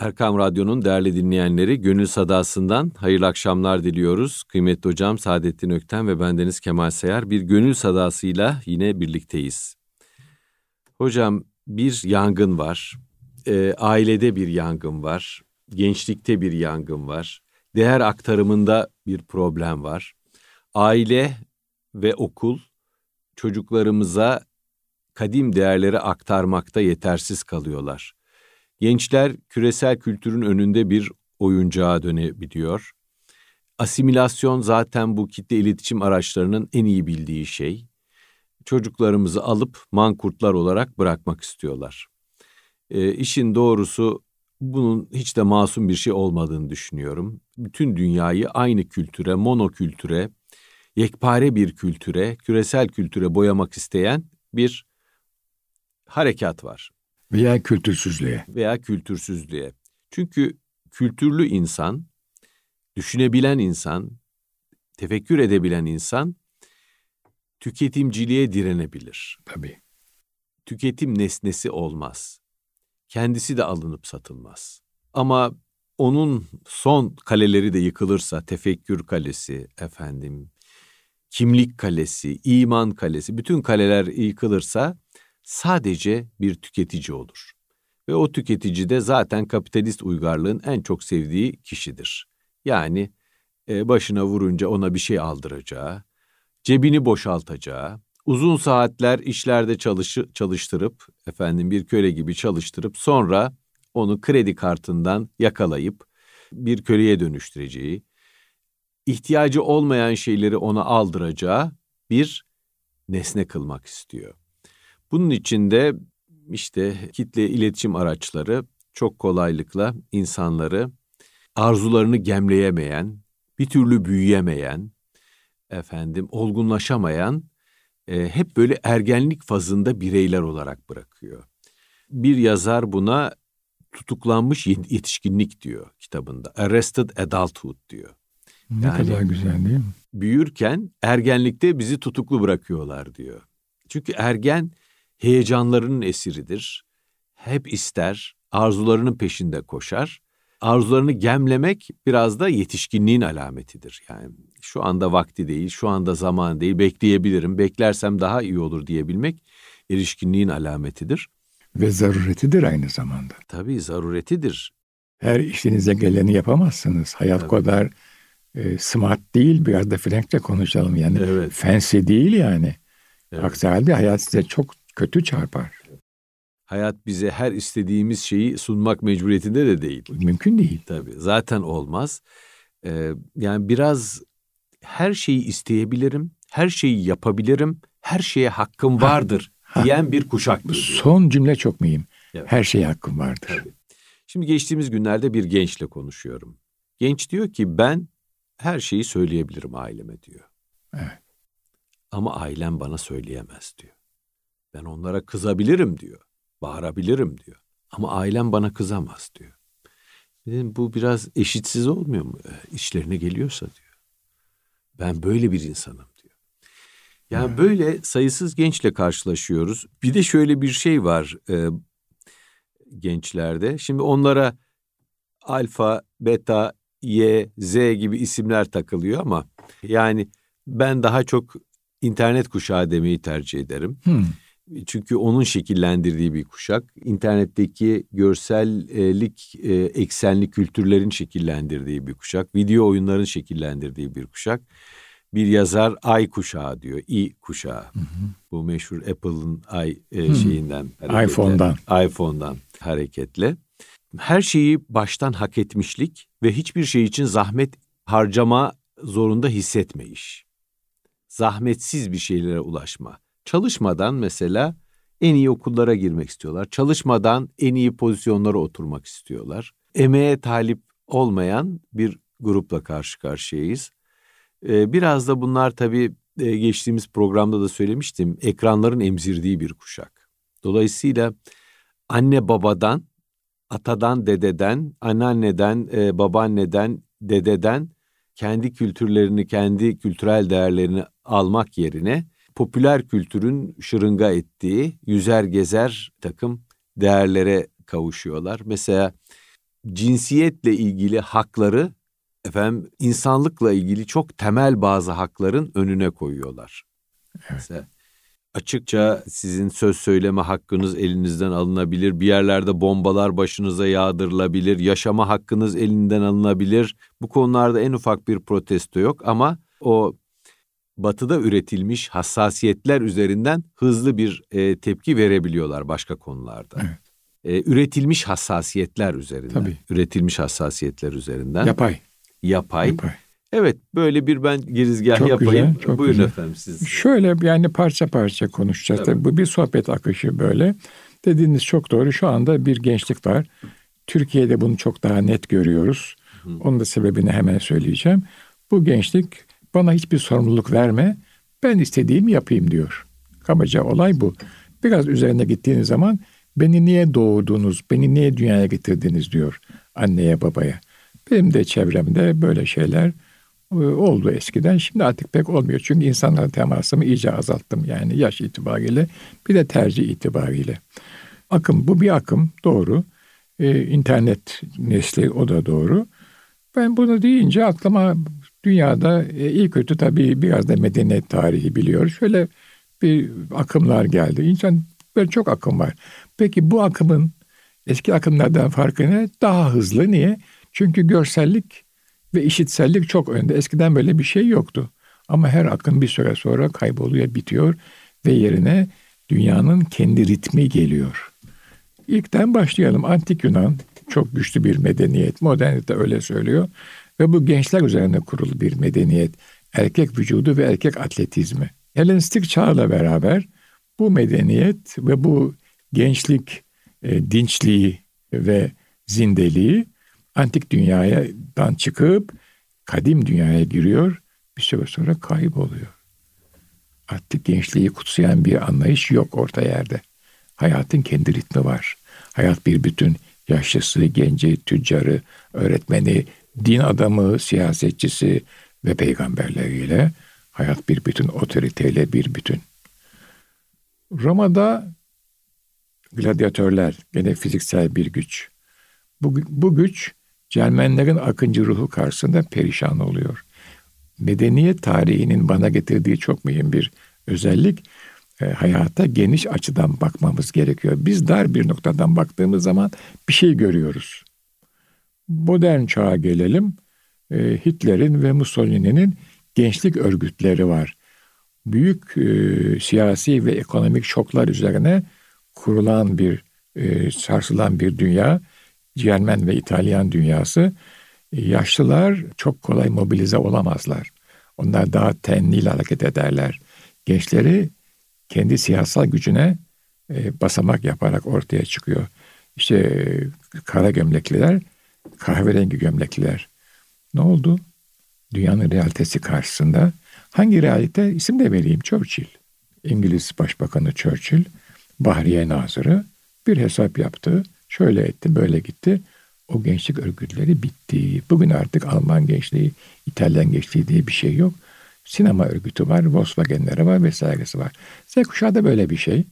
Erkam Radyo'nun değerli dinleyenleri Gönül Sadası'ndan hayırlı akşamlar diliyoruz. Kıymetli hocam Saadettin Ökten ve bendeniz Kemal Sayar bir Gönül Sadası'yla yine birlikteyiz. Hocam bir yangın var, e, ailede bir yangın var, gençlikte bir yangın var, değer aktarımında bir problem var. Aile ve okul çocuklarımıza kadim değerleri aktarmakta yetersiz kalıyorlar. Gençler küresel kültürün önünde bir oyuncağa dönebiliyor. Asimilasyon zaten bu kitle iletişim araçlarının en iyi bildiği şey. Çocuklarımızı alıp mankurtlar olarak bırakmak istiyorlar. E, işin doğrusu bunun hiç de masum bir şey olmadığını düşünüyorum. Bütün dünyayı aynı kültüre, monokültüre, yekpare bir kültüre, küresel kültüre boyamak isteyen bir harekat var. Veya kültürsüzlüğe. Veya kültürsüzlüğe. Çünkü kültürlü insan, düşünebilen insan, tefekkür edebilen insan tüketimciliğe direnebilir. Tabii. Tüketim nesnesi olmaz. Kendisi de alınıp satılmaz. Ama onun son kaleleri de yıkılırsa, tefekkür kalesi, efendim, kimlik kalesi, iman kalesi, bütün kaleler yıkılırsa sadece bir tüketici olur. Ve o tüketici de zaten kapitalist uygarlığın en çok sevdiği kişidir. Yani e, başına vurunca ona bir şey aldıracağı, cebini boşaltacağı, uzun saatler işlerde çalışı, çalıştırıp, efendim bir köle gibi çalıştırıp sonra onu kredi kartından yakalayıp bir köleye dönüştüreceği, ihtiyacı olmayan şeyleri ona aldıracağı bir nesne kılmak istiyor. Bunun için de işte kitle iletişim araçları çok kolaylıkla insanları arzularını gemleyemeyen, bir türlü büyüyemeyen, efendim olgunlaşamayan e, hep böyle ergenlik fazında bireyler olarak bırakıyor. Bir yazar buna tutuklanmış yetişkinlik diyor kitabında. Arrested adulthood diyor. Ne yani, kadar güzel değil mi? Büyürken ergenlikte bizi tutuklu bırakıyorlar diyor. Çünkü ergen heyecanlarının esiridir. Hep ister, arzularının peşinde koşar. Arzularını gemlemek biraz da yetişkinliğin alametidir. Yani şu anda vakti değil, şu anda zaman değil, bekleyebilirim, beklersem daha iyi olur diyebilmek erişkinliğin alametidir. Ve zaruretidir aynı zamanda. Tabii zaruretidir. Her işinize geleni yapamazsınız. Hayat Tabii. kadar e, smart değil, biraz da Frank'le konuşalım. Yani evet. fancy değil yani. Evet. Aksi halde hayat size çok kötü çarpar. Hayat bize her istediğimiz şeyi sunmak mecburiyetinde de değil. Mümkün değil. Tabii zaten olmaz. Ee, yani biraz her şeyi isteyebilirim, her şeyi yapabilirim, her şeye hakkım vardır ha, diyen bir kuşaktır. Son cümle çok mühim. Evet. Her şeye hakkım vardır. Tabii. Şimdi geçtiğimiz günlerde bir gençle konuşuyorum. Genç diyor ki ben her şeyi söyleyebilirim aileme diyor. Evet. Ama ailem bana söyleyemez diyor. Ben onlara kızabilirim diyor. Bağırabilirim diyor. Ama ailem bana kızamaz diyor. Dedim, bu biraz eşitsiz olmuyor mu? E, işlerine geliyorsa diyor. Ben böyle bir insanım diyor. Yani hmm. böyle sayısız gençle karşılaşıyoruz. Bir de şöyle bir şey var e, gençlerde. Şimdi onlara alfa, beta, y, z gibi isimler takılıyor ama yani ben daha çok internet kuşağı demeyi tercih ederim. Hmm. Çünkü onun şekillendirdiği bir kuşak. İnternetteki görsellik e, eksenli kültürlerin şekillendirdiği bir kuşak. Video oyunların şekillendirdiği bir kuşak. Bir yazar ay kuşağı diyor. i kuşağı. Hı hı. Bu meşhur Apple'ın ay e, şeyinden. iPhone'dan. iPhone'dan hareketle. Her şeyi baştan hak etmişlik ve hiçbir şey için zahmet harcama zorunda hissetmeyiş. Zahmetsiz bir şeylere ulaşma Çalışmadan mesela en iyi okullara girmek istiyorlar. Çalışmadan en iyi pozisyonlara oturmak istiyorlar. Emeğe talip olmayan bir grupla karşı karşıyayız. Ee, biraz da bunlar tabii e, geçtiğimiz programda da söylemiştim. Ekranların emzirdiği bir kuşak. Dolayısıyla anne babadan, atadan dededen, anneanneden, e, babaanneden, dededen kendi kültürlerini, kendi kültürel değerlerini almak yerine popüler kültürün şırınga ettiği yüzer gezer takım değerlere kavuşuyorlar. Mesela cinsiyetle ilgili hakları efendim insanlıkla ilgili çok temel bazı hakların önüne koyuyorlar. Evet. Mesela açıkça sizin söz söyleme hakkınız elinizden alınabilir. Bir yerlerde bombalar başınıza yağdırılabilir. Yaşama hakkınız elinden alınabilir. Bu konularda en ufak bir protesto yok ama o batıda üretilmiş hassasiyetler üzerinden hızlı bir e, tepki verebiliyorlar başka konularda. Evet. E, üretilmiş hassasiyetler üzerinden. Tabii. Üretilmiş hassasiyetler üzerinden. Yapay. Yapay. Yapay. Evet böyle bir ben girizgah çok yapayım. Güzel, çok Buyurun güzel. efendim siz. Şöyle yani parça parça konuşacağız. Tabii. Bu bir sohbet akışı böyle. Dediğiniz çok doğru. Şu anda bir gençlik var. Türkiye'de bunu çok daha net görüyoruz. Hı. Onun da sebebini hemen söyleyeceğim. Bu gençlik bana hiçbir sorumluluk verme. Ben istediğimi yapayım diyor. Kabaca olay bu. Biraz üzerine gittiğiniz zaman beni niye doğurdunuz, beni niye dünyaya getirdiniz diyor anneye babaya. Benim de çevremde böyle şeyler e, oldu eskiden. Şimdi artık pek olmuyor. Çünkü insanlarla temasımı iyice azalttım. Yani yaş itibariyle bir de tercih itibariyle. Akım bu bir akım doğru. Ee, internet nesli o da doğru. Ben bunu deyince aklıma dünyada e, iyi kötü tabii biraz da medeniyet tarihi biliyor. Şöyle bir akımlar geldi. İnsan böyle çok akım var. Peki bu akımın eski akımlardan farkı ne? Daha hızlı. Niye? Çünkü görsellik ve işitsellik çok önde. Eskiden böyle bir şey yoktu. Ama her akım bir süre sonra kayboluyor, bitiyor ve yerine dünyanın kendi ritmi geliyor. İlkten başlayalım. Antik Yunan çok güçlü bir medeniyet. Modernite öyle söylüyor. Ve bu gençler üzerine kurulu bir medeniyet. Erkek vücudu ve erkek atletizmi. Helenistik çağla beraber bu medeniyet ve bu gençlik e, dinçliği ve zindeliği antik dünyadan çıkıp kadim dünyaya giriyor. Bir süre sonra kayboluyor. Artık gençliği kutsayan bir anlayış yok orta yerde. Hayatın kendi ritmi var. Hayat bir bütün. Yaşlısı, genci, tüccarı, öğretmeni, din adamı, siyasetçisi ve peygamberleriyle hayat bir bütün, otoriteyle bir bütün. Roma'da gladyatörler, gene fiziksel bir güç. Bu, bu güç Cermenlerin akıncı ruhu karşısında perişan oluyor. Medeniyet tarihinin bana getirdiği çok mühim bir özellik e, hayata geniş açıdan bakmamız gerekiyor. Biz dar bir noktadan baktığımız zaman bir şey görüyoruz. Modern çağa gelelim. E, Hitler'in ve Mussolini'nin gençlik örgütleri var. Büyük e, siyasi ve ekonomik şoklar üzerine kurulan bir, e, sarsılan bir dünya Cermen ve İtalyan dünyası yaşlılar çok kolay mobilize olamazlar. Onlar daha tenliyle hareket ederler. Gençleri kendi siyasal gücüne e, basamak yaparak ortaya çıkıyor. İşte e, kara gömlekliler, kahverengi gömlekliler. Ne oldu? Dünyanın realitesi karşısında hangi realite? İsim de vereyim Churchill. İngiliz Başbakanı Churchill, Bahriye Nazırı bir hesap yaptı. Şöyle etti, böyle gitti. O gençlik örgütleri bitti. Bugün artık Alman gençliği, İtalyan gençliği diye bir şey yok. Sinema örgütü var, Volkswagen'leri var vesairesi var. Z kuşağı da böyle bir şey.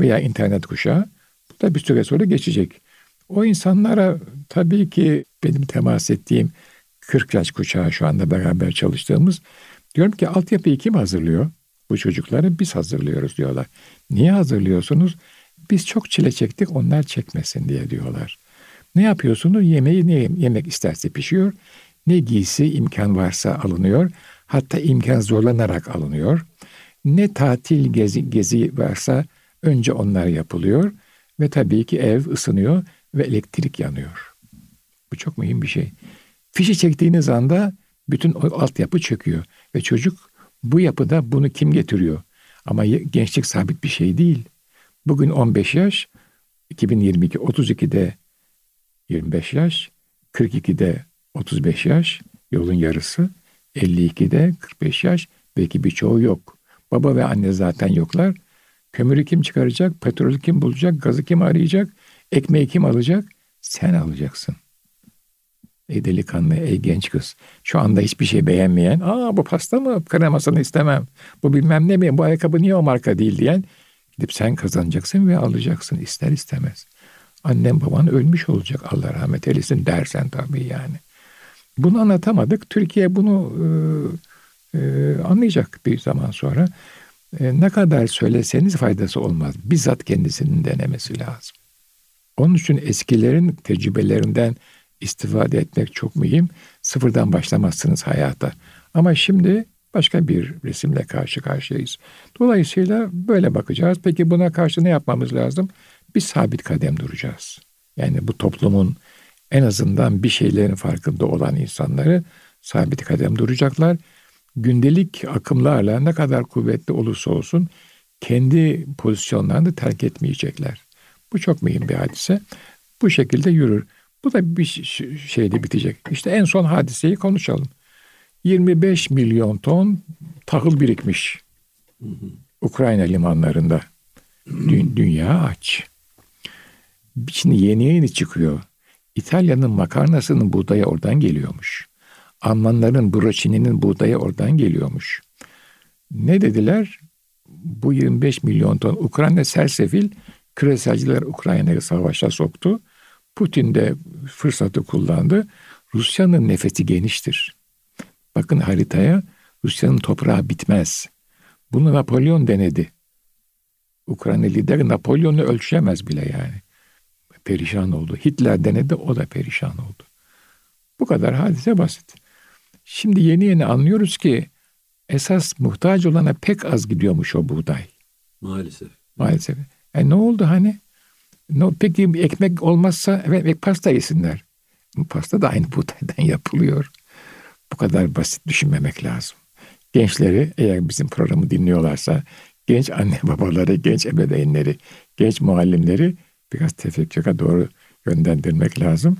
Veya internet kuşağı. Bu da bir süre sonra geçecek. O insanlara tabii ki benim temas ettiğim 40 yaş kuşağı şu anda beraber çalıştığımız diyorum ki altyapıyı kim hazırlıyor? Bu çocukları biz hazırlıyoruz diyorlar. Niye hazırlıyorsunuz? Biz çok çile çektik onlar çekmesin diye diyorlar. Ne yapıyorsunuz? Yemeği ne yemek isterse pişiyor. Ne giysi imkan varsa alınıyor. Hatta imkan zorlanarak alınıyor. Ne tatil gezi, gezi varsa önce onlar yapılıyor. Ve tabii ki ev ısınıyor ve elektrik yanıyor. Bu çok mühim bir şey. Fişi çektiğiniz anda bütün o altyapı çöküyor. Ve çocuk bu yapıda bunu kim getiriyor? Ama gençlik sabit bir şey değil. Bugün 15 yaş, 2022 32'de 25 yaş, 42'de 35 yaş, yolun yarısı, 52'de 45 yaş, belki birçoğu yok. Baba ve anne zaten yoklar. Kömürü kim çıkaracak, petrolü kim bulacak, gazı kim arayacak, ekmeği kim alacak? Sen alacaksın. Ey delikanlı, ey genç kız. Şu anda hiçbir şey beğenmeyen, aa bu pasta mı, kremasını istemem. Bu bilmem ne mi, bu ayakkabı niye o marka değil diyen Gidip sen kazanacaksın ve alacaksın ister istemez. Annem baban ölmüş olacak Allah rahmet eylesin dersen tabii yani. Bunu anlatamadık. Türkiye bunu e, e, anlayacak bir zaman sonra. E, ne kadar söyleseniz faydası olmaz. Bizzat kendisinin denemesi lazım. Onun için eskilerin tecrübelerinden istifade etmek çok mühim. Sıfırdan başlamazsınız hayata. Ama şimdi başka bir resimle karşı karşıyayız. Dolayısıyla böyle bakacağız. Peki buna karşı ne yapmamız lazım? Biz sabit kadem duracağız. Yani bu toplumun en azından bir şeylerin farkında olan insanları sabit kadem duracaklar. Gündelik akımlarla ne kadar kuvvetli olursa olsun kendi pozisyonlarını terk etmeyecekler. Bu çok mühim bir hadise. Bu şekilde yürür. Bu da bir şeyde bitecek. İşte en son hadiseyi konuşalım. 25 milyon ton tahıl birikmiş. Ukrayna limanlarında. Dü- dünya aç. Şimdi yeni yeni çıkıyor. İtalya'nın makarnasının buğdayı oradan geliyormuş. Almanların broçininin buğdayı oradan geliyormuş. Ne dediler? Bu 25 milyon ton Ukrayna sersefil küreselciler Ukrayna'yı savaşa soktu. Putin de fırsatı kullandı. Rusya'nın nefesi geniştir. Bakın haritaya Rusya'nın toprağı bitmez. Bunu Napolyon denedi. Ukrayna lideri Napolyon'u ölçemez bile yani. Perişan oldu. Hitler denedi o da perişan oldu. Bu kadar hadise basit. Şimdi yeni yeni anlıyoruz ki esas muhtaç olana pek az gidiyormuş o buğday. Maalesef. Maalesef. E ne oldu hani? No, peki ekmek olmazsa evet ekmek pasta yesinler. Pasta da aynı buğdaydan yapılıyor. Bu kadar basit düşünmemek lazım. Gençleri eğer bizim programı dinliyorlarsa genç anne babaları, genç ebeveynleri, genç muallimleri biraz tefekküre doğru yönlendirmek lazım.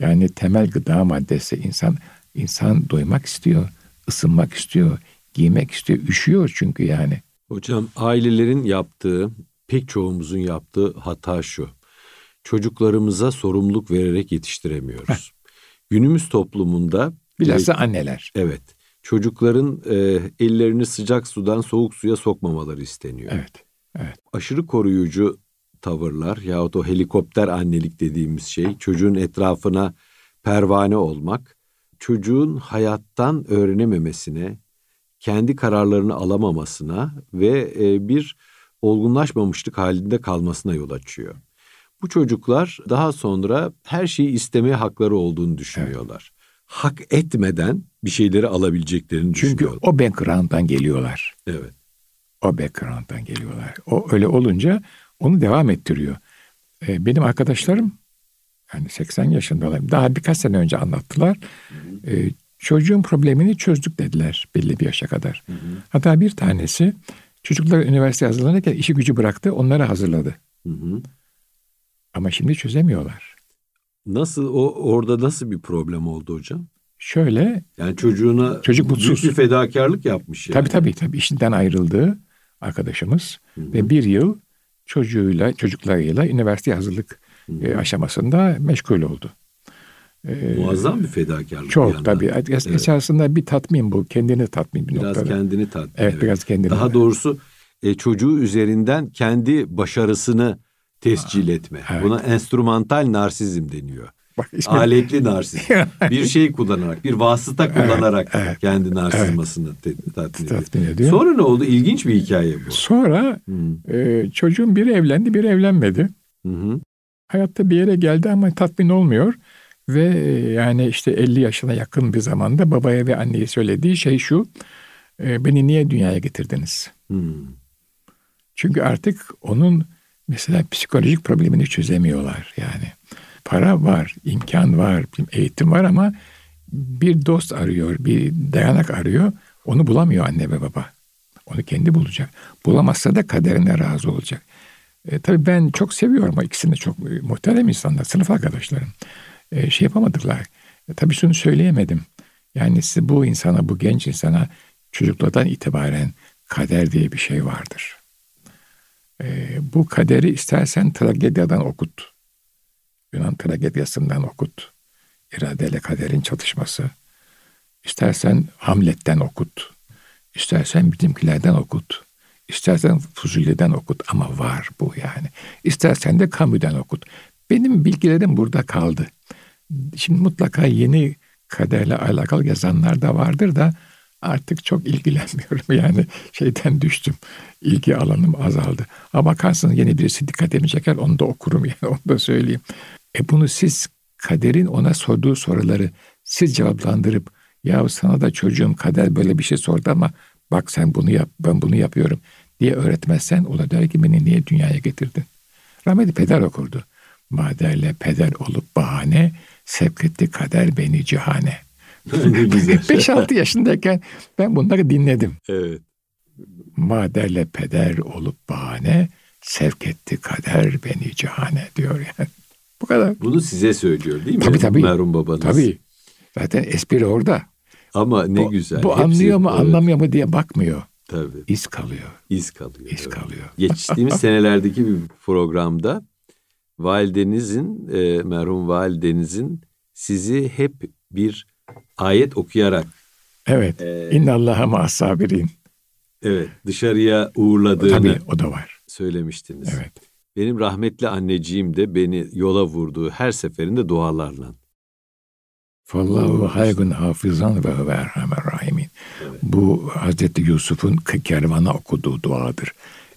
Yani temel gıda maddesi insan insan doymak istiyor, ısınmak istiyor, giymek istiyor, üşüyor çünkü yani. Hocam ailelerin yaptığı, pek çoğumuzun yaptığı hata şu. Çocuklarımıza sorumluluk vererek yetiştiremiyoruz. Günümüz toplumunda bilhassa e, anneler. Evet. Çocukların e, ellerini sıcak sudan soğuk suya sokmamaları isteniyor. Evet. Evet. Aşırı koruyucu tavırlar yahut o helikopter annelik dediğimiz şey çocuğun etrafına pervane olmak çocuğun hayattan öğrenememesine, kendi kararlarını alamamasına ve e, bir olgunlaşmamışlık halinde kalmasına yol açıyor. Bu çocuklar daha sonra her şeyi istemeye hakları olduğunu düşünüyorlar. Evet. Hak etmeden bir şeyleri alabileceklerini Çünkü düşünüyorlar. Çünkü o background'dan geliyorlar. Evet. O background'dan geliyorlar. O öyle olunca onu devam ettiriyor. Ee, benim arkadaşlarım yani 80 yaşındalar. Daha birkaç sene önce anlattılar. Ee, çocuğun problemini çözdük dediler belli bir yaşa kadar. Hı hı. Hatta bir tanesi çocuklar üniversite hazırlanırken işi gücü bıraktı, onları hazırladı. Hı hı. Ama şimdi çözemiyorlar. Nasıl o orada nasıl bir problem oldu hocam? Şöyle. Yani çocuğuna çocuk mutsuz. büyük bir fedakarlık yapmış yani. Tabii tabii tabii işinden ayrıldı arkadaşımız hı hı. ve bir yıl çocuğuyla çocuklarıyla üniversite hazırlık e, aşamasında meşgul oldu. E, Muazzam bir fedakarlık. Çok bir tabii. Es, evet. Esasında bir tatmin bu. Kendini tatmin bir biraz noktada. Biraz kendini tatmin. Evet, evet. biraz kendini. Daha doğrusu e, çocuğu üzerinden kendi başarısını tescil etme. Evet. Buna enstrümantal narsizm deniyor. Bak. Aletli narsizm. bir şey kullanarak, bir vasıta kullanarak evet, evet, kendi narsizmasını evet. tatmin, tatmin ediyor. Sonra ne oldu? İlginç bir hikaye bu. Sonra hmm. e, çocuğun biri evlendi, biri evlenmedi. Hı hı. Hayatta bir yere geldi ama tatmin olmuyor. Ve e, yani işte 50 yaşına yakın bir zamanda babaya ve anneye söylediği şey şu. E, beni niye dünyaya getirdiniz? Hmm. Çünkü artık onun mesela psikolojik problemini çözemiyorlar yani. Para var, imkan var, eğitim var ama bir dost arıyor, bir dayanak arıyor. Onu bulamıyor anne ve baba. Onu kendi bulacak. Bulamazsa da kaderine razı olacak. E, tabii ben çok seviyorum. İkisini çok e, muhterem insanlar, sınıf arkadaşlarım. E, şey yapamadılar. E, tabii şunu söyleyemedim. Yani size bu insana, bu genç insana çocuklardan itibaren kader diye bir şey vardır. E, bu kaderi istersen tragedyadan okut. Yunan tragedyasından okut. İradeyle kaderin çatışması. İstersen Hamlet'ten okut. İstersen bizimkilerden okut. İstersen Fuzuli'den okut ama var bu yani. İstersen de Camus'den okut. Benim bilgilerim burada kaldı. Şimdi mutlaka yeni kaderle alakalı yazanlar da vardır da artık çok ilgilenmiyorum. Yani şeyden düştüm. İlgi alanım azaldı. Ama bakarsınız yeni birisi dikkatimi çeker onu da okurum yani onu da söyleyeyim. E bunu siz kaderin ona sorduğu soruları siz cevaplandırıp ya sana da çocuğum kader böyle bir şey sordu ama bak sen bunu yap ben bunu yapıyorum diye öğretmezsen o da der ki beni niye dünyaya getirdin? Rahmetli peder okurdu. Maderle peder olup bahane sevk etti kader beni cihane. 5-6 yaşındayken ben bunları dinledim. Evet. Maderle peder olup bahane sevk etti kader beni cihane diyor yani. Bu kadar. Bunu size söylüyor değil mi? Tabii tabii. Merhum babanız. Tabii. Zaten espri orada. Ama ne bu, güzel. Bu Hepsi, anlıyor mu evet. anlamıyor mu diye bakmıyor. Tabii. İz kalıyor. İz kalıyor. İz evet. kalıyor. Geçtiğimiz senelerdeki bir programda validenizin, e, merhum validenizin sizi hep bir ayet okuyarak Evet. E, İnna Allah'a ma'as-sabirin. Evet. Dışarıya uğurladığını Tabii o da var. Söylemiştiniz. Evet. Benim rahmetli anneciğim de beni yola vurduğu her seferinde dualarla. Fallahu haygun hafızan ve ve erhamer rahimin. Bu Hazreti Yusuf'un kervana okuduğu duadır.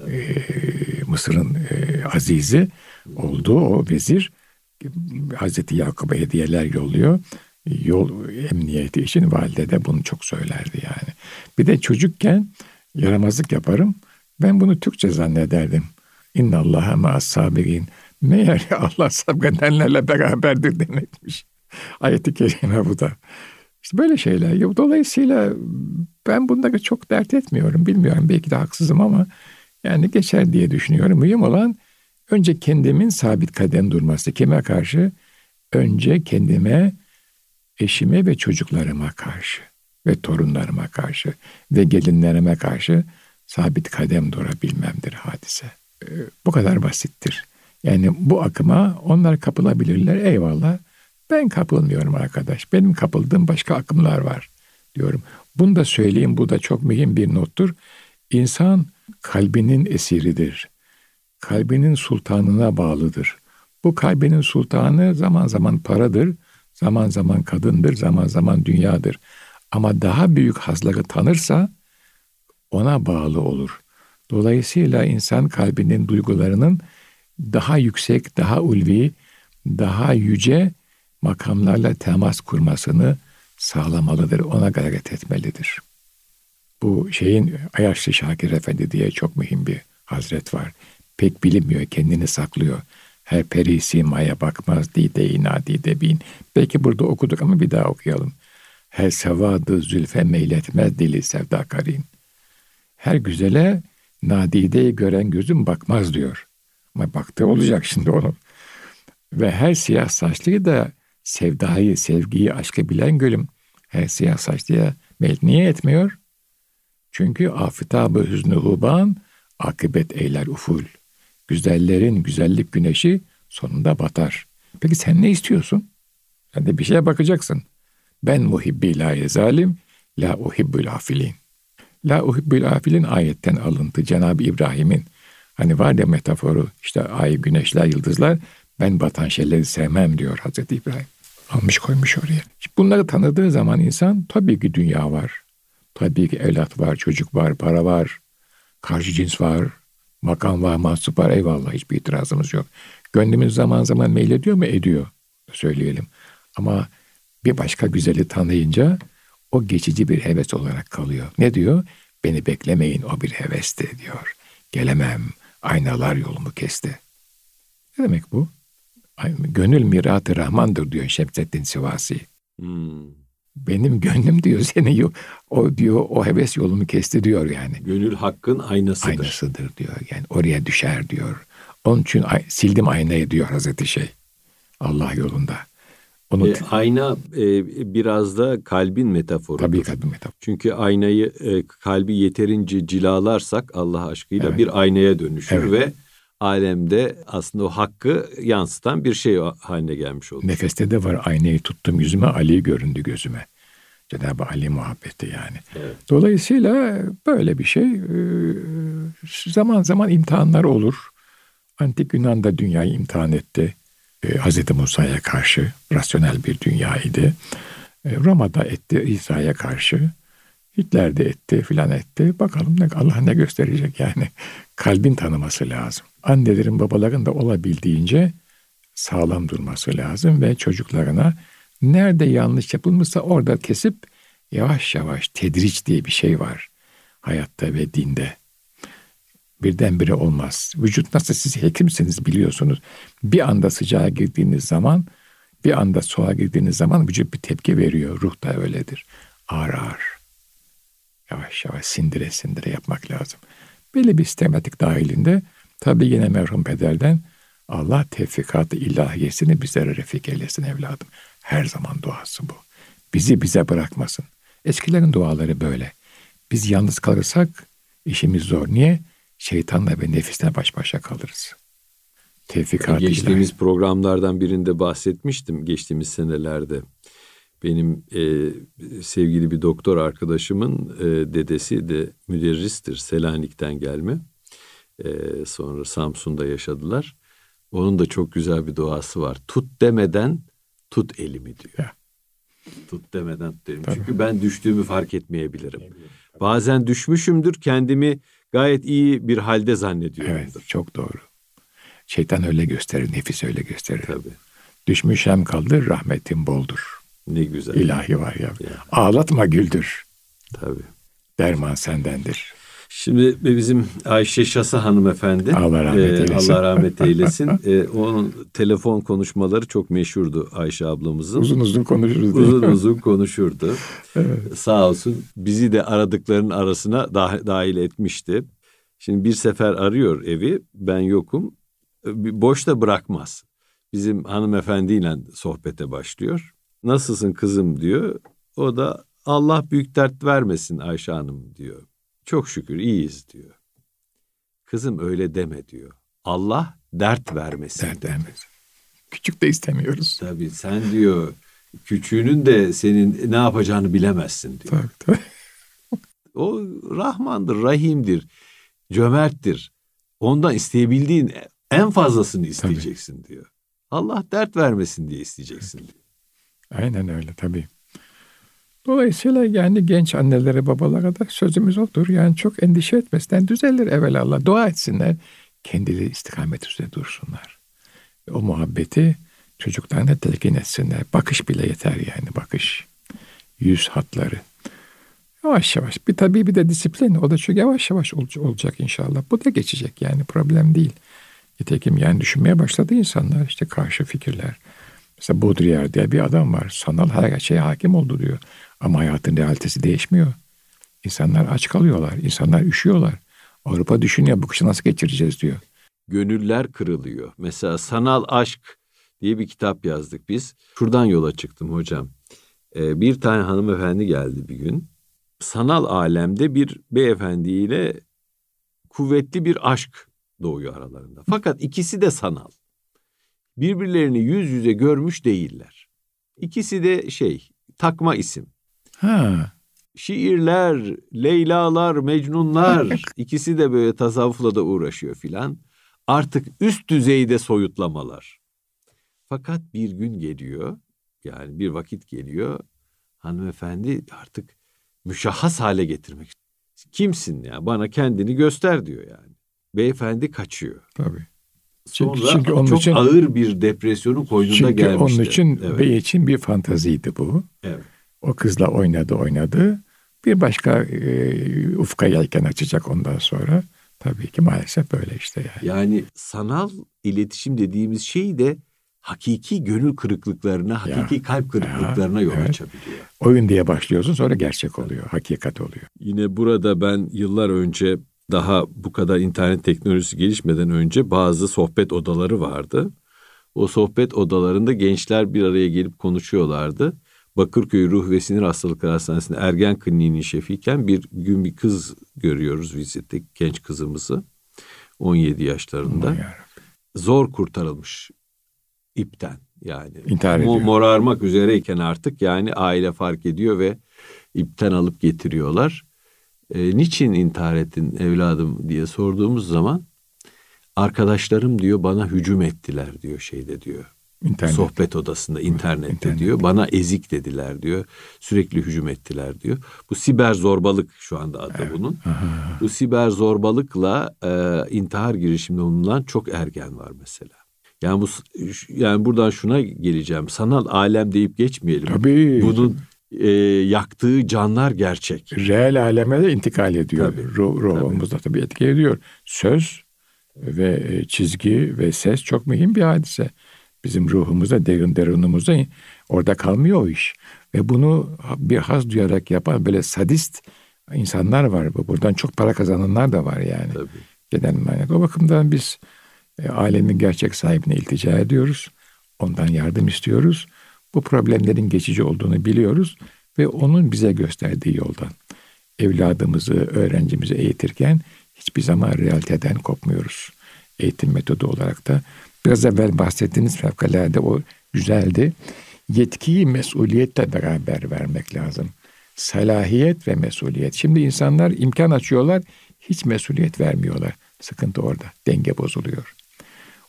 Ee, Mısır'ın e, azizi olduğu o vezir Hazreti Yakup'a hediyeler yolluyor. Yol emniyeti için valide de bunu çok söylerdi yani. Bir de çocukken yaramazlık yaparım. Ben bunu Türkçe zannederdim. İnna Allah'a ma'as sabirin. Meğer Allah sabredenlerle beraberdir demekmiş. Ayeti kerime bu da. İşte böyle şeyler. Dolayısıyla ben bunları çok dert etmiyorum. Bilmiyorum belki de haksızım ama yani geçer diye düşünüyorum. Mühim olan önce kendimin sabit kadem durması. Kime karşı? Önce kendime, eşime ve çocuklarıma karşı ve torunlarıma karşı ve gelinlerime karşı sabit kadem durabilmemdir hadise. Ee, bu kadar basittir. Yani bu akıma onlar kapılabilirler eyvallah. Ben kapılmıyorum arkadaş. Benim kapıldığım başka akımlar var diyorum. Bunu da söyleyeyim. Bu da çok mühim bir nottur. İnsan kalbinin esiridir. Kalbinin sultanına bağlıdır. Bu kalbinin sultanı zaman zaman paradır, zaman zaman kadındır, zaman zaman dünyadır. Ama daha büyük hazları tanırsa ona bağlı olur. Dolayısıyla insan kalbinin duygularının daha yüksek, daha ulvi, daha yüce makamlarla temas kurmasını sağlamalıdır, ona gayret etmelidir. Bu şeyin Ayaşlı Şakir Efendi diye çok mühim bir hazret var. Pek bilinmiyor, kendini saklıyor. Her peri simaya bakmaz dide nadide bin. Belki burada okuduk ama bir daha okuyalım. Her sevadı zülfe meyletmez dili sevda karin. Her güzele nadideyi gören gözüm bakmaz diyor. Ama baktı olacak şimdi onun. Ve her siyah saçlıyı da sevdayı, sevgiyi, aşkı bilen gülüm her siyah saçlıya meyil niye etmiyor? Çünkü afitabı hüznü huban, akıbet eyler uful. Güzellerin güzellik güneşi sonunda batar. Peki sen ne istiyorsun? Sen de bir şeye bakacaksın. Ben muhibbi la zalim, la uhibbül afilin. La uhibbül afilin ayetten alıntı Cenab-ı İbrahim'in. Hani var ya metaforu işte ay, güneşler, yıldızlar ben batan şeyleri sevmem diyor Hazreti İbrahim. Almış koymuş oraya. Bunları tanıdığı zaman insan tabii ki dünya var. Tabii ki evlat var, çocuk var, para var, karşı cins var, makam var, mahsup var. Eyvallah hiçbir itirazımız yok. Gönlümüz zaman zaman meylediyor mu? Ediyor. Söyleyelim. Ama bir başka güzeli tanıyınca o geçici bir heves olarak kalıyor. Ne diyor? Beni beklemeyin o bir hevesti diyor. Gelemem. Aynalar yolumu kesti. Ne demek bu? Gönül mirat-ı rahmandır diyor Şemsettin Sivasi. Hmm. Benim gönlüm diyor seni o diyor o heves yolumu kesti diyor yani. Gönül hakkın aynasıdır. Aynasıdır diyor. Yani oraya düşer diyor. Onun için sildim aynayı diyor Hazreti Şey. Allah yolunda. Onu e, ayna e, biraz da kalbin metaforu. Tabii kalbin metaforu. Çünkü aynayı e, kalbi yeterince cilalarsak Allah aşkıyla evet. bir aynaya dönüşür evet. ve alemde aslında o hakkı yansıtan bir şey haline gelmiş oldu. Nefeste de var aynayı tuttum yüzüme Ali göründü gözüme. Cenab-ı Ali muhabbeti yani. Evet. Dolayısıyla böyle bir şey e, zaman zaman imtihanlar olur. Antik Yunan da dünyayı imtihan etti. e, Hz. Musa'ya karşı rasyonel bir dünyaydı. E, Roma'da etti İsa'ya karşı. Hitler de etti filan etti. Bakalım ne, Allah ne gösterecek yani. Kalbin tanıması lazım. Annelerin babaların da olabildiğince sağlam durması lazım ve çocuklarına nerede yanlış yapılmışsa orada kesip yavaş yavaş tedriç diye bir şey var hayatta ve dinde. Birdenbire olmaz. Vücut nasıl siz hekimsiniz biliyorsunuz. Bir anda sıcağa girdiğiniz zaman, bir anda soğuğa girdiğiniz zaman vücut bir tepki veriyor. Ruh da öyledir. Ağır ağır. Yavaş yavaş sindire sindire yapmak lazım. Böyle bir sistematik dahilinde tabii yine merhum pederden Allah tevfikat-ı ilahiyesini bizlere refik eylesin evladım. Her zaman duası bu. Bizi bize bırakmasın. Eskilerin duaları böyle. Biz yalnız kalırsak işimiz zor. Niye? Şeytanla ve nefisle baş başa kalırız. Tevfikat Geçtiğimiz ilahi. programlardan birinde bahsetmiştim geçtiğimiz senelerde. Benim e, sevgili bir doktor arkadaşımın e, dedesi de müderristir. Selanik'ten gelme. E, sonra Samsun'da yaşadılar. Onun da çok güzel bir duası var. Tut demeden tut elimi diyor. Ya. Tut demeden tut elimi. Çünkü ben düştüğümü fark etmeyebilirim. Bazen düşmüşümdür kendimi gayet iyi bir halde zannediyorumdur. Evet çok doğru. Şeytan öyle gösterir, nefis öyle gösterir. Tabii. Düşmüşem kaldır, rahmetin boldur. Ne güzel. İlahi var ya. ya. Ağlatma güldür. Tabii. Derman sendendir. Şimdi bizim Ayşe Şasa hanımefendi Allah rahmet eylesin. Allah rahmet eylesin. e, onun telefon konuşmaları çok meşhurdu Ayşe ablamızın. Uzun uzun konuşurdu. Uzun uzun konuşurdu. evet. Sağ olsun bizi de aradıklarının arasına dahil etmişti. Şimdi bir sefer arıyor evi ben yokum. Boş da bırakmaz. Bizim hanımefendiyle sohbete başlıyor. Nasılsın kızım diyor. O da Allah büyük dert vermesin Ayşe Hanım diyor. Çok şükür iyiyiz diyor. Kızım öyle deme diyor. Allah dert vermesin. Dert vermesin. Küçük de istemiyoruz. Tabii sen diyor küçüğünün de senin ne yapacağını bilemezsin diyor. Tabii tabii. o Rahmandır, Rahim'dir, cömerttir. Ondan isteyebildiğin en fazlasını isteyeceksin tabii. diyor. Allah dert vermesin diye isteyeceksin diyor. Aynen öyle tabii. Dolayısıyla yani genç annelere babalara da sözümüz odur. Yani çok endişe etmesinden düzelir evvelallah. Dua etsinler. Kendileri istikamet üzere dursunlar. O muhabbeti çocuklarına telkin etsinler. Bakış bile yeter yani bakış. Yüz hatları. Yavaş yavaş. Bir tabii bir de disiplin. O da çok yavaş yavaş olacak inşallah. Bu da geçecek yani problem değil. Nitekim yani düşünmeye başladı insanlar. işte karşı fikirler. Mesela Baudrillard diye bir adam var. Sanal her şeye hakim oldu diyor. Ama hayatın realitesi değişmiyor. İnsanlar aç kalıyorlar. İnsanlar üşüyorlar. Avrupa düşünüyor bu kışı nasıl geçireceğiz diyor. Gönüller kırılıyor. Mesela Sanal Aşk diye bir kitap yazdık biz. Şuradan yola çıktım hocam. Ee, bir tane hanımefendi geldi bir gün. Sanal alemde bir beyefendiyle kuvvetli bir aşk doğuyor aralarında. Fakat ikisi de sanal. Birbirlerini yüz yüze görmüş değiller. İkisi de şey, takma isim. Ha. Şiirler, Leylalar, Mecnunlar ikisi de böyle tasavvufla da uğraşıyor filan. Artık üst düzeyde soyutlamalar. Fakat bir gün geliyor, yani bir vakit geliyor. Hanımefendi artık müşahhas hale getirmek. Kimsin ya? Bana kendini göster diyor yani. Beyefendi kaçıyor. Tabii. Sonra çünkü, çünkü onun çok için, ağır bir depresyonun koynunda çünkü gelmişti. Çünkü onun için evet. bey için bir fantaziydi bu. Evet. O kızla oynadı oynadı. Bir başka e, ufka yelken açacak ondan sonra. Tabii ki maalesef böyle işte yani. Yani sanal iletişim dediğimiz şey de hakiki gönül kırıklıklarına, hakiki ya, kalp kırıklıklarına ya, yol evet. açabiliyor. Oyun diye başlıyorsun sonra gerçek oluyor, hakikat oluyor. Yine burada ben yıllar önce daha bu kadar internet teknolojisi gelişmeden önce bazı sohbet odaları vardı. O sohbet odalarında gençler bir araya gelip konuşuyorlardı. Bakırköy Ruh ve Sinir Hastalıkları Hastanesi'nde ergen kliniğinin şefiyken bir gün bir kız görüyoruz vizitte genç kızımızı 17 yaşlarında. Zor kurtarılmış ipten yani. İntihar ediyor. Morarmak üzereyken artık yani aile fark ediyor ve ipten alıp getiriyorlar. E, niçin intihar ettin evladım diye sorduğumuz zaman arkadaşlarım diyor bana hücum ettiler diyor şeyde diyor İnternet. Sohbet odasında, internette İnternet. diyor. Bana ezik dediler diyor. Sürekli hücum ettiler diyor. Bu siber zorbalık şu anda adı evet. bunun. Aha. Bu siber zorbalıkla e, intihar girişiminde bulunan çok ergen var mesela. Yani bu yani buradan şuna geleceğim. Sanal alem deyip geçmeyelim. Tabii. Bunun e, yaktığı canlar gerçek. Reel aleme de intikal ediyor. Tabii. Ruh, ruhumuzda tabii. tabii etki ediyor. Söz ve e, çizgi ve ses çok mühim bir hadise. Bizim ruhumuzda, derin derinimizde orada kalmıyor o iş. Ve bunu bir haz duyarak yapan böyle sadist insanlar var. Buradan çok para kazananlar da var yani. Tabii. Genel manada. O bakımdan biz e, alemin gerçek sahibine iltica ediyoruz. Ondan yardım istiyoruz. Bu problemlerin geçici olduğunu biliyoruz ve onun bize gösterdiği yoldan evladımızı, öğrencimizi eğitirken hiçbir zaman realiteden kopmuyoruz. Eğitim metodu olarak da biraz evvel bahsettiğiniz fevkalade o güzeldi. Yetkiyi mesuliyetle beraber vermek lazım. Salahiyet ve mesuliyet. Şimdi insanlar imkan açıyorlar, hiç mesuliyet vermiyorlar. Sıkıntı orada. Denge bozuluyor.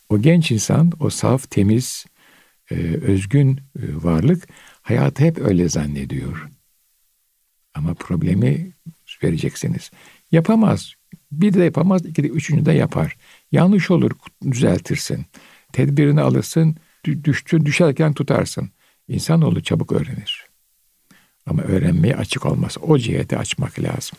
O genç insan, o saf, temiz, e, özgün e, varlık hayatı hep öyle zannediyor. Ama problemi vereceksiniz. Yapamaz. Bir de yapamaz, iki de üçüncü de yapar. Yanlış olur, düzeltirsin. Tedbirini alırsın, düştü, düşerken tutarsın. İnsanoğlu çabuk öğrenir. Ama öğrenmeye açık olmaz. O cihete açmak lazım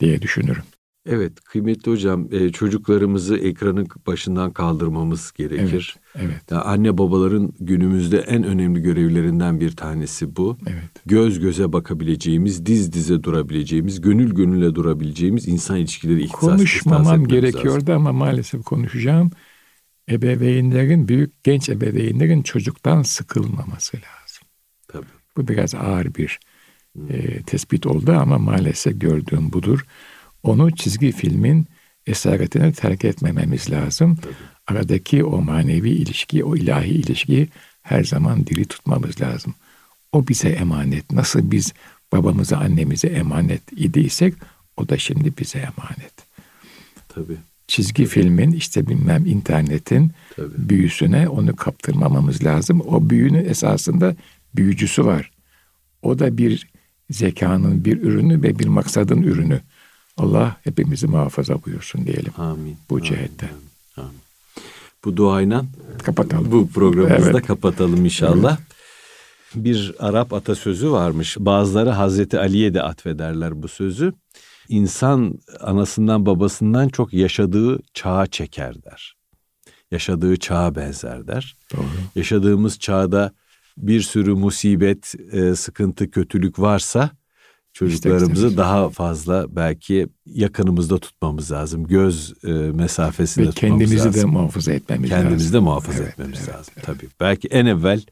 diye düşünürüm. Evet kıymetli hocam e, çocuklarımızı ekranın başından kaldırmamız gerekir. Evet. evet. Yani anne babaların günümüzde en önemli görevlerinden bir tanesi bu. Evet. Göz göze bakabileceğimiz, diz dize durabileceğimiz, gönül gönüle durabileceğimiz insan ilişkileri ihtisas Konuşmamam gerekiyordu lazım. ama maalesef konuşacağım. Ebeveynlerin, büyük genç ebeveynlerin çocuktan sıkılmaması lazım. Tabii. Bu biraz ağır bir e, tespit oldu ama maalesef gördüğüm budur onu çizgi filmin esaretine terk etmememiz lazım. Tabii. Aradaki o manevi ilişki, o ilahi ilişkiyi her zaman diri tutmamız lazım. O bize emanet. Nasıl biz babamıza, annemize emanet idiysek o da şimdi bize emanet. Tabii. Çizgi Tabii. filmin işte bilmem internetin Tabii. büyüsüne onu kaptırmamamız lazım. O büyünün esasında büyücüsü var. O da bir zekanın bir ürünü ve bir maksadın ürünü. Allah hepimizi muhafaza buyursun diyelim. Amin. Bu cihette. Amin. Amin. Bu duayla kapatalım. Bu programımızı evet. da kapatalım inşallah. Evet. Bir Arap atasözü varmış. Bazıları Hazreti Ali'ye de atfederler bu sözü. İnsan anasından babasından çok yaşadığı çağa çeker der. Yaşadığı çağa benzer der. Doğru. Yaşadığımız çağda bir sürü musibet, e, sıkıntı, kötülük varsa çocuklarımızı daha fazla belki yakınımızda tutmamız lazım. Göz e, mesafesinde Ve kendimizi lazım. de muhafaza etmemiz kendimizi lazım. Kendimizi de muhafaza evet, etmemiz evet, lazım. Evet. Tabii. Belki en evvel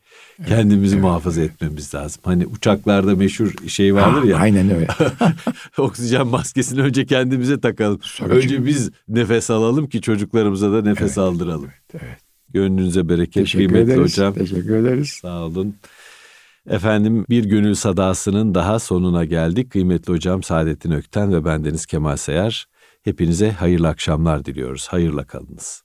kendimizi evet, muhafaza evet. etmemiz lazım. Hani uçaklarda meşhur şey vardır ha, ya. Aynen öyle. oksijen maskesini önce kendimize takalım. Sonra önce çünkü... biz nefes alalım ki çocuklarımıza da nefes evet, aldıralım. Evet, evet. Gönlünüze bereket Teşekkür kıymetli ederiz. hocam. Teşekkür ederiz. Sağ olun. Efendim bir gönül sadasının daha sonuna geldik. Kıymetli hocam Saadettin Ökten ve bendeniz Kemal Seyar. Hepinize hayırlı akşamlar diliyoruz. Hayırla kalınız.